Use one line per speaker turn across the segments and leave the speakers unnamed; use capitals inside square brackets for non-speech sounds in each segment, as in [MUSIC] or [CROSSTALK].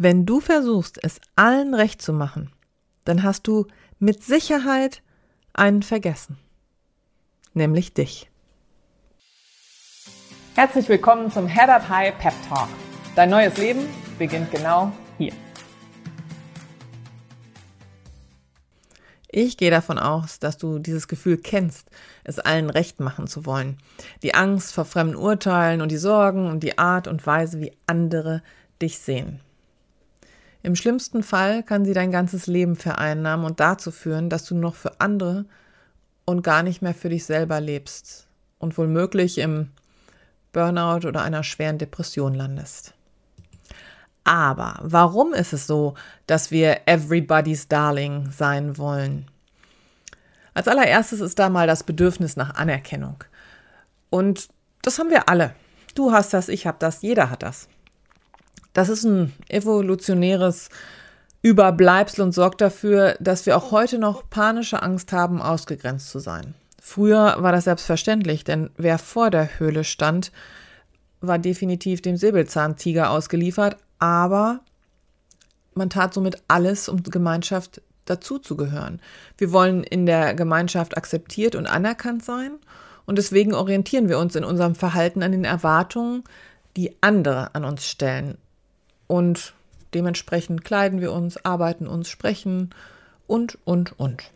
Wenn du versuchst, es allen recht zu machen, dann hast du mit Sicherheit einen vergessen, nämlich dich.
Herzlich willkommen zum Head Up High Pep Talk. Dein neues Leben beginnt genau hier.
Ich gehe davon aus, dass du dieses Gefühl kennst, es allen recht machen zu wollen. Die Angst vor fremden Urteilen und die Sorgen und die Art und Weise, wie andere dich sehen. Im schlimmsten Fall kann sie dein ganzes Leben vereinnahmen und dazu führen, dass du noch für andere und gar nicht mehr für dich selber lebst und womöglich im Burnout oder einer schweren Depression landest. Aber warum ist es so, dass wir everybody's Darling sein wollen? Als allererstes ist da mal das Bedürfnis nach Anerkennung. Und das haben wir alle. Du hast das, ich habe das, jeder hat das. Das ist ein evolutionäres Überbleibsel und sorgt dafür, dass wir auch heute noch panische Angst haben, ausgegrenzt zu sein. Früher war das selbstverständlich, denn wer vor der Höhle stand, war definitiv dem Säbelzahntiger ausgeliefert, aber man tat somit alles, um Gemeinschaft dazuzugehören. Wir wollen in der Gemeinschaft akzeptiert und anerkannt sein und deswegen orientieren wir uns in unserem Verhalten an den Erwartungen, die andere an uns stellen und dementsprechend kleiden wir uns, arbeiten uns, sprechen und, und, und.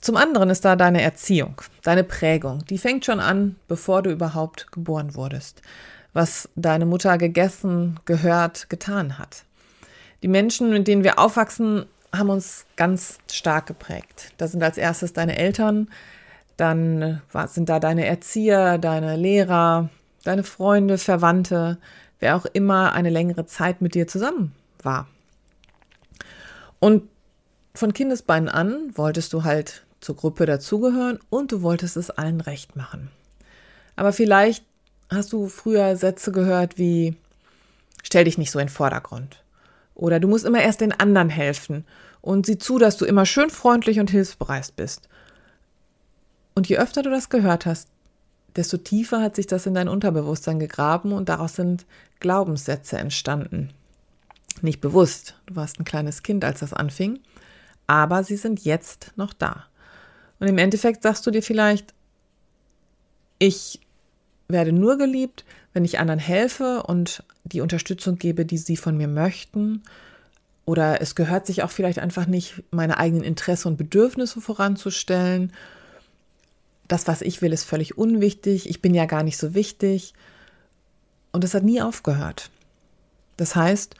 Zum anderen ist da deine Erziehung, deine Prägung. Die fängt schon an, bevor du überhaupt geboren wurdest. Was deine Mutter gegessen, gehört, getan hat. Die Menschen, mit denen wir aufwachsen, haben uns ganz stark geprägt. Da sind als erstes deine Eltern, dann sind da deine Erzieher, deine Lehrer, deine Freunde, Verwandte, wer auch immer eine längere Zeit mit dir zusammen war. Und von Kindesbeinen an wolltest du halt zur Gruppe dazugehören und du wolltest es allen recht machen. Aber vielleicht hast du früher Sätze gehört wie stell dich nicht so in den Vordergrund oder du musst immer erst den anderen helfen und sieh zu, dass du immer schön freundlich und hilfsbereit bist. Und je öfter du das gehört hast, desto tiefer hat sich das in dein Unterbewusstsein gegraben und daraus sind Glaubenssätze entstanden. Nicht bewusst, du warst ein kleines Kind, als das anfing, aber sie sind jetzt noch da. Und im Endeffekt sagst du dir vielleicht, ich werde nur geliebt, wenn ich anderen helfe und die Unterstützung gebe, die sie von mir möchten. Oder es gehört sich auch vielleicht einfach nicht, meine eigenen Interessen und Bedürfnisse voranzustellen das, was ich will, ist völlig unwichtig, ich bin ja gar nicht so wichtig. Und es hat nie aufgehört. Das heißt,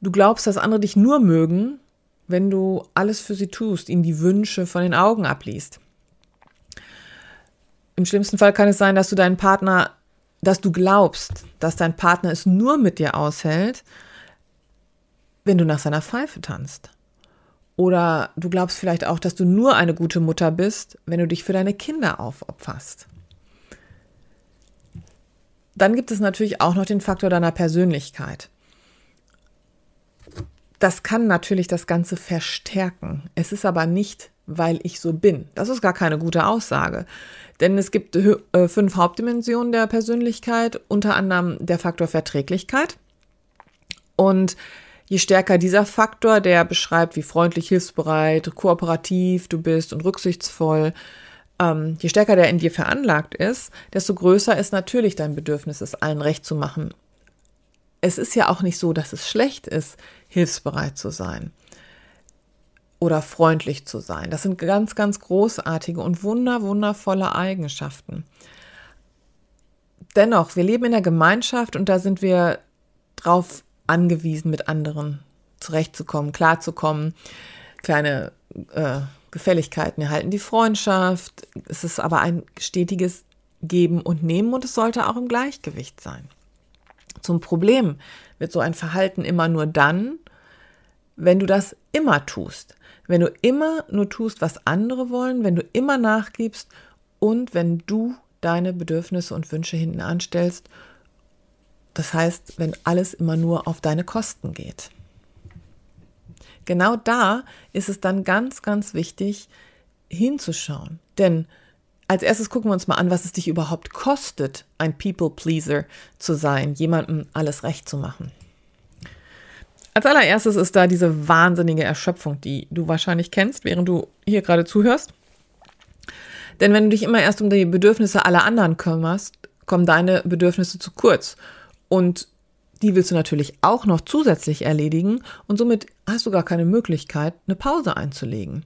du glaubst, dass andere dich nur mögen, wenn du alles für sie tust, ihnen die Wünsche von den Augen abliest. Im schlimmsten Fall kann es sein, dass du deinen Partner, dass du glaubst, dass dein Partner es nur mit dir aushält, wenn du nach seiner Pfeife tanzt. Oder du glaubst vielleicht auch, dass du nur eine gute Mutter bist, wenn du dich für deine Kinder aufopferst. Dann gibt es natürlich auch noch den Faktor deiner Persönlichkeit. Das kann natürlich das Ganze verstärken. Es ist aber nicht, weil ich so bin. Das ist gar keine gute Aussage. Denn es gibt äh, fünf Hauptdimensionen der Persönlichkeit, unter anderem der Faktor Verträglichkeit. Und Je stärker dieser Faktor, der beschreibt, wie freundlich, hilfsbereit, kooperativ du bist und rücksichtsvoll, ähm, je stärker der in dir veranlagt ist, desto größer ist natürlich dein Bedürfnis, es allen recht zu machen. Es ist ja auch nicht so, dass es schlecht ist, hilfsbereit zu sein oder freundlich zu sein. Das sind ganz, ganz großartige und wunder, wundervolle Eigenschaften. Dennoch, wir leben in der Gemeinschaft und da sind wir drauf angewiesen, mit anderen zurechtzukommen, klarzukommen. Kleine äh, Gefälligkeiten erhalten die Freundschaft. Es ist aber ein stetiges Geben und Nehmen und es sollte auch im Gleichgewicht sein. Zum Problem wird so ein Verhalten immer nur dann, wenn du das immer tust. Wenn du immer nur tust, was andere wollen, wenn du immer nachgibst und wenn du deine Bedürfnisse und Wünsche hinten anstellst das heißt, wenn alles immer nur auf deine Kosten geht. Genau da ist es dann ganz, ganz wichtig hinzuschauen. Denn als erstes gucken wir uns mal an, was es dich überhaupt kostet, ein People-Pleaser zu sein, jemandem alles recht zu machen. Als allererstes ist da diese wahnsinnige Erschöpfung, die du wahrscheinlich kennst, während du hier gerade zuhörst. Denn wenn du dich immer erst um die Bedürfnisse aller anderen kümmerst, kommen deine Bedürfnisse zu kurz. Und die willst du natürlich auch noch zusätzlich erledigen und somit hast du gar keine Möglichkeit, eine Pause einzulegen.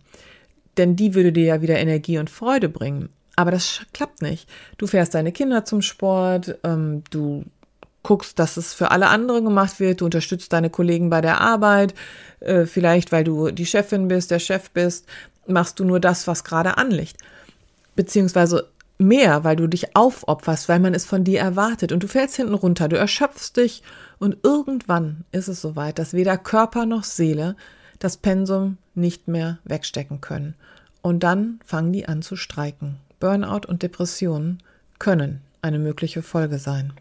Denn die würde dir ja wieder Energie und Freude bringen. Aber das klappt nicht. Du fährst deine Kinder zum Sport, ähm, du guckst, dass es für alle anderen gemacht wird, du unterstützt deine Kollegen bei der Arbeit, äh, vielleicht weil du die Chefin bist, der Chef bist, machst du nur das, was gerade anliegt. Beziehungsweise mehr, weil du dich aufopferst, weil man es von dir erwartet und du fällst hinten runter, du erschöpfst dich und irgendwann ist es soweit, dass weder Körper noch Seele das Pensum nicht mehr wegstecken können. Und dann fangen die an zu streiken. Burnout und Depressionen können eine mögliche Folge sein.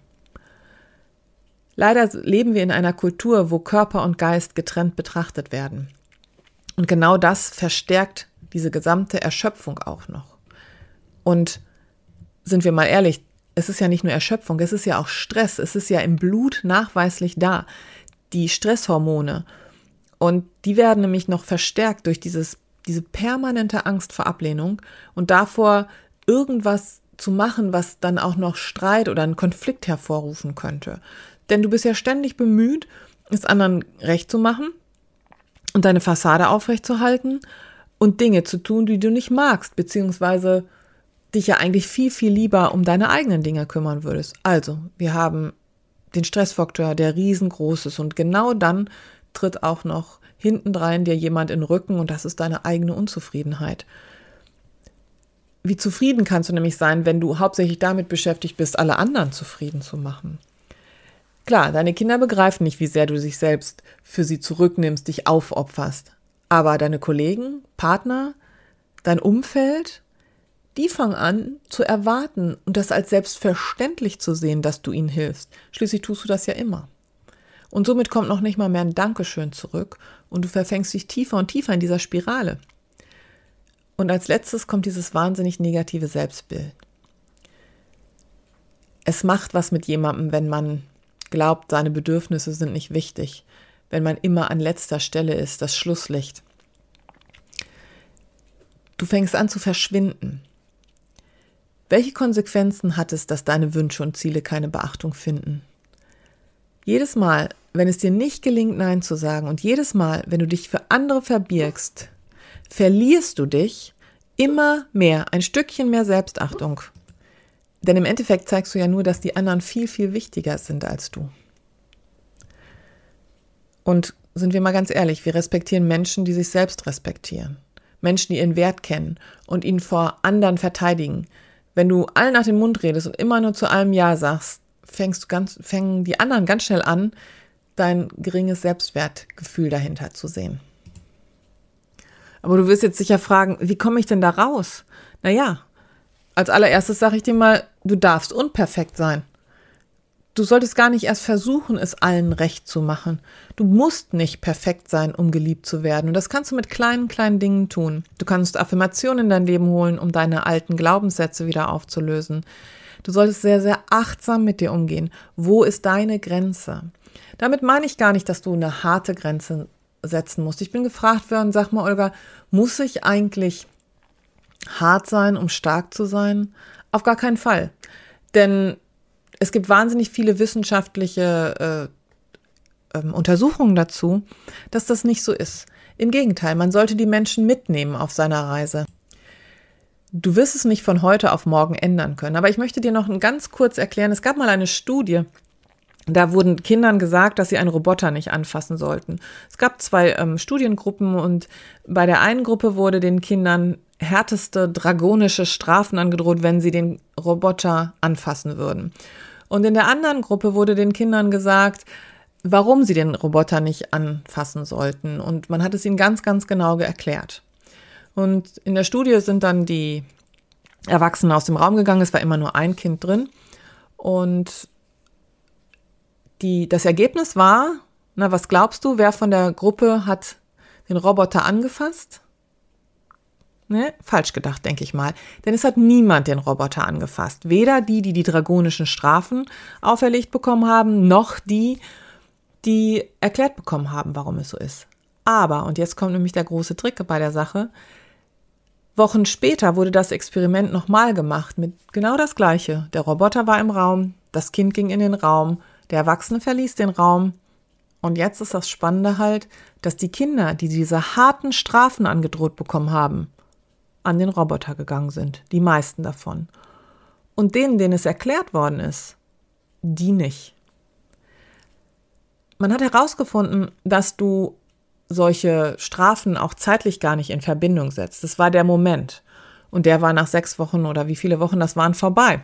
Leider leben wir in einer Kultur, wo Körper und Geist getrennt betrachtet werden. Und genau das verstärkt diese gesamte Erschöpfung auch noch. Und sind wir mal ehrlich, es ist ja nicht nur Erschöpfung, es ist ja auch Stress, es ist ja im Blut nachweislich da, die Stresshormone. Und die werden nämlich noch verstärkt durch dieses, diese permanente Angst vor Ablehnung und davor, irgendwas zu machen, was dann auch noch Streit oder einen Konflikt hervorrufen könnte. Denn du bist ja ständig bemüht, es anderen recht zu machen und deine Fassade aufrechtzuerhalten und Dinge zu tun, die du nicht magst, beziehungsweise dich ja eigentlich viel, viel lieber um deine eigenen Dinge kümmern würdest. Also, wir haben den Stressfaktor, der riesengroß ist und genau dann tritt auch noch hintendrein dir jemand in den Rücken und das ist deine eigene Unzufriedenheit. Wie zufrieden kannst du nämlich sein, wenn du hauptsächlich damit beschäftigt bist, alle anderen zufrieden zu machen? Klar, deine Kinder begreifen nicht, wie sehr du dich selbst für sie zurücknimmst, dich aufopferst. Aber deine Kollegen, Partner, dein Umfeld, die fangen an zu erwarten und das als selbstverständlich zu sehen, dass du ihnen hilfst. Schließlich tust du das ja immer. Und somit kommt noch nicht mal mehr ein Dankeschön zurück und du verfängst dich tiefer und tiefer in dieser Spirale. Und als letztes kommt dieses wahnsinnig negative Selbstbild. Es macht was mit jemandem, wenn man glaubt, seine Bedürfnisse sind nicht wichtig, wenn man immer an letzter Stelle ist, das Schlusslicht. Du fängst an zu verschwinden. Welche Konsequenzen hat es, dass deine Wünsche und Ziele keine Beachtung finden? Jedes Mal, wenn es dir nicht gelingt, Nein zu sagen und jedes Mal, wenn du dich für andere verbirgst, verlierst du dich immer mehr, ein Stückchen mehr Selbstachtung denn im Endeffekt zeigst du ja nur, dass die anderen viel, viel wichtiger sind als du. Und sind wir mal ganz ehrlich, wir respektieren Menschen, die sich selbst respektieren. Menschen, die ihren Wert kennen und ihn vor anderen verteidigen. Wenn du allen nach dem Mund redest und immer nur zu allem Ja sagst, fängst du ganz, fängen die anderen ganz schnell an, dein geringes Selbstwertgefühl dahinter zu sehen. Aber du wirst jetzt sicher fragen, wie komme ich denn da raus? Naja, als allererstes sage ich dir mal, du darfst unperfekt sein. Du solltest gar nicht erst versuchen, es allen recht zu machen. Du musst nicht perfekt sein, um geliebt zu werden. Und das kannst du mit kleinen, kleinen Dingen tun. Du kannst Affirmationen in dein Leben holen, um deine alten Glaubenssätze wieder aufzulösen. Du solltest sehr, sehr achtsam mit dir umgehen. Wo ist deine Grenze? Damit meine ich gar nicht, dass du eine harte Grenze setzen musst. Ich bin gefragt worden, sag mal, Olga, muss ich eigentlich hart sein, um stark zu sein? Auf gar keinen Fall. Denn es gibt wahnsinnig viele wissenschaftliche äh, äh, Untersuchungen dazu, dass das nicht so ist. Im Gegenteil, man sollte die Menschen mitnehmen auf seiner Reise. Du wirst es nicht von heute auf morgen ändern können, aber ich möchte dir noch ganz kurz erklären, es gab mal eine Studie, da wurden Kindern gesagt, dass sie einen Roboter nicht anfassen sollten. Es gab zwei ähm, Studiengruppen und bei der einen Gruppe wurde den Kindern härteste dragonische Strafen angedroht, wenn sie den Roboter anfassen würden. Und in der anderen Gruppe wurde den Kindern gesagt, warum sie den Roboter nicht anfassen sollten. Und man hat es ihnen ganz, ganz genau erklärt. Und in der Studie sind dann die Erwachsenen aus dem Raum gegangen. Es war immer nur ein Kind drin. Und die, das Ergebnis war, na, was glaubst du, wer von der Gruppe hat den Roboter angefasst? Ne? Falsch gedacht, denke ich mal. Denn es hat niemand den Roboter angefasst. Weder die, die die dragonischen Strafen auferlegt bekommen haben, noch die, die erklärt bekommen haben, warum es so ist. Aber, und jetzt kommt nämlich der große Trick bei der Sache, Wochen später wurde das Experiment nochmal gemacht mit genau das gleiche. Der Roboter war im Raum, das Kind ging in den Raum, der Erwachsene verließ den Raum. Und jetzt ist das Spannende halt, dass die Kinder, die diese harten Strafen angedroht bekommen haben, an den Roboter gegangen sind. Die meisten davon. Und denen, denen es erklärt worden ist, die nicht. Man hat herausgefunden, dass du solche Strafen auch zeitlich gar nicht in Verbindung setzt. Das war der Moment. Und der war nach sechs Wochen oder wie viele Wochen das waren vorbei.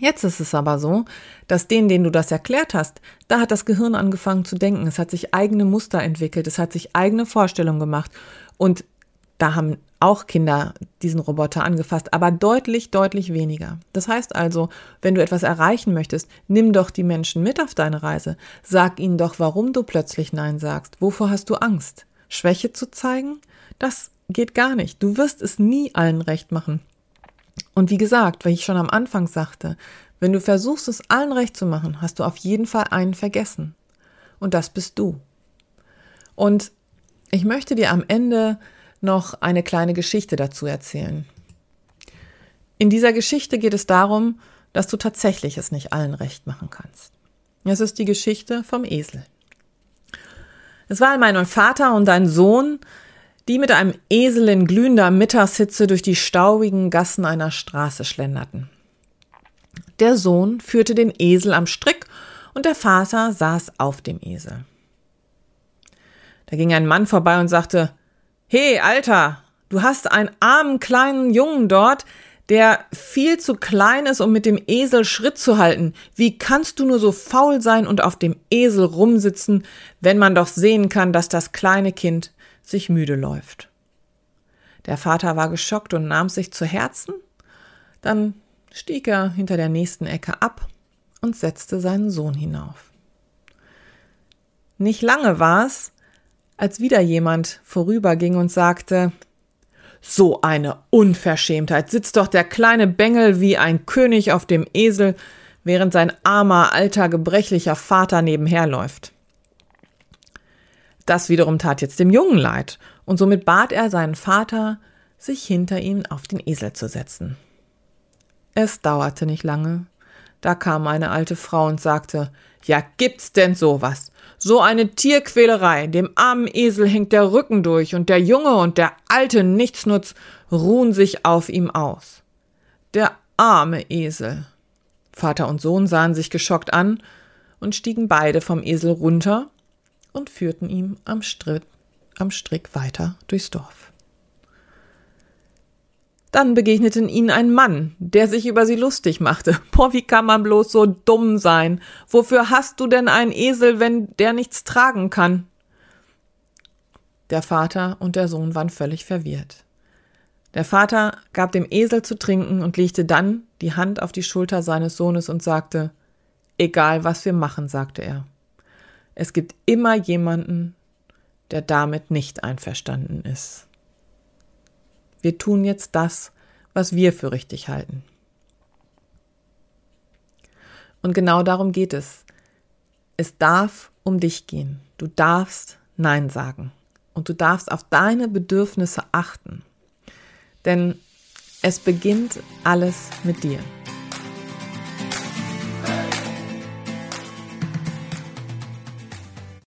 Jetzt ist es aber so, dass denen, denen du das erklärt hast, da hat das Gehirn angefangen zu denken. Es hat sich eigene Muster entwickelt. Es hat sich eigene Vorstellungen gemacht. Und da haben auch Kinder diesen Roboter angefasst, aber deutlich, deutlich weniger. Das heißt also, wenn du etwas erreichen möchtest, nimm doch die Menschen mit auf deine Reise. Sag ihnen doch, warum du plötzlich Nein sagst. Wovor hast du Angst? Schwäche zu zeigen? Das geht gar nicht. Du wirst es nie allen recht machen. Und wie gesagt, weil ich schon am Anfang sagte, wenn du versuchst, es allen recht zu machen, hast du auf jeden Fall einen vergessen. Und das bist du. Und ich möchte dir am Ende noch eine kleine Geschichte dazu erzählen. In dieser Geschichte geht es darum, dass du tatsächlich es nicht allen recht machen kannst. Es ist die Geschichte vom Esel. Es war einmal ein Vater und ein Sohn, die mit einem Esel in glühender Mittagshitze durch die staubigen Gassen einer Straße schlenderten. Der Sohn führte den Esel am Strick und der Vater saß auf dem Esel. Da ging ein Mann vorbei und sagte, Hey, Alter, du hast einen armen kleinen Jungen dort, der viel zu klein ist, um mit dem Esel Schritt zu halten. Wie kannst du nur so faul sein und auf dem Esel rumsitzen, wenn man doch sehen kann, dass das kleine Kind sich müde läuft? Der Vater war geschockt und nahm sich zu Herzen. Dann stieg er hinter der nächsten Ecke ab und setzte seinen Sohn hinauf. Nicht lange war es, als wieder jemand vorüberging und sagte So eine Unverschämtheit, sitzt doch der kleine Bengel wie ein König auf dem Esel, während sein armer, alter, gebrechlicher Vater nebenherläuft. Das wiederum tat jetzt dem Jungen leid, und somit bat er seinen Vater, sich hinter ihn auf den Esel zu setzen. Es dauerte nicht lange. Da kam eine alte Frau und sagte, ja, gibt's denn sowas? So eine Tierquälerei. Dem armen Esel hängt der Rücken durch und der Junge und der alte Nichtsnutz ruhen sich auf ihm aus. Der arme Esel. Vater und Sohn sahen sich geschockt an und stiegen beide vom Esel runter und führten ihn am Strick, am Strick weiter durchs Dorf. Dann begegneten ihnen ein Mann, der sich über sie lustig machte. [LAUGHS] Boah, wie kann man bloß so dumm sein? Wofür hast du denn einen Esel, wenn der nichts tragen kann? Der Vater und der Sohn waren völlig verwirrt. Der Vater gab dem Esel zu trinken und legte dann die Hand auf die Schulter seines Sohnes und sagte Egal was wir machen, sagte er. Es gibt immer jemanden, der damit nicht einverstanden ist. Wir tun jetzt das, was wir für richtig halten. Und genau darum geht es. Es darf um dich gehen. Du darfst Nein sagen. Und du darfst auf deine Bedürfnisse achten. Denn es beginnt alles mit dir.